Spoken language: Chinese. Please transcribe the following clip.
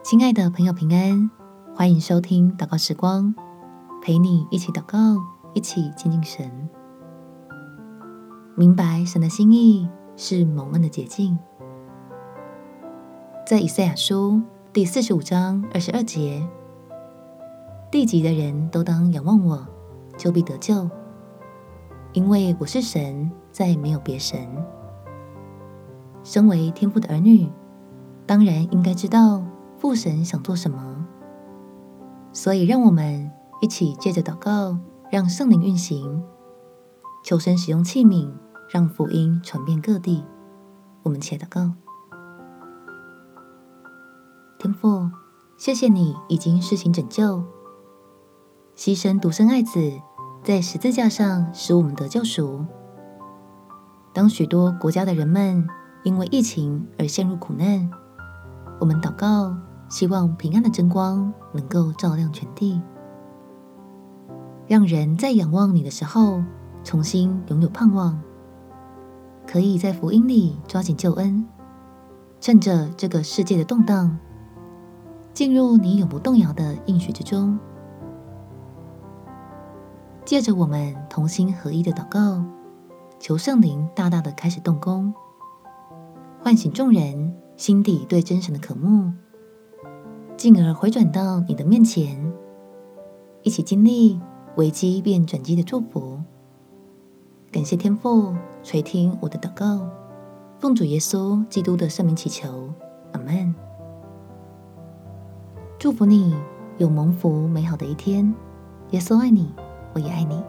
亲爱的朋友，平安，欢迎收听祷告时光，陪你一起祷告，一起亲近神。明白神的心意是蒙恩的捷径。在以赛亚书第四十五章二十二节，地极的人都当仰望我，就必得救，因为我是神，再没有别神。身为天父的儿女，当然应该知道父神想做什么，所以让我们一起借着祷告，让圣灵运行，求神使用器皿，让福音传遍各地。我们且祷告。天父，谢谢你已经施行拯救，牺牲独生爱子，在十字架上使我们得救赎。当许多国家的人们因为疫情而陷入苦难，我们祷告，希望平安的真光能够照亮全地，让人在仰望你的时候重新拥有盼望，可以在福音里抓紧救恩，趁着这个世界的动荡，进入你永不动摇的应许之中。借着我们同心合一的祷告，求圣灵大大的开始动工，唤醒众人心底对真神的渴慕，进而回转到你的面前，一起经历危机变转机的祝福。感谢天父垂听我的祷告，奉主耶稣基督的圣名祈求，阿门。祝福你有蒙福美好的一天，耶稣爱你，我也爱你。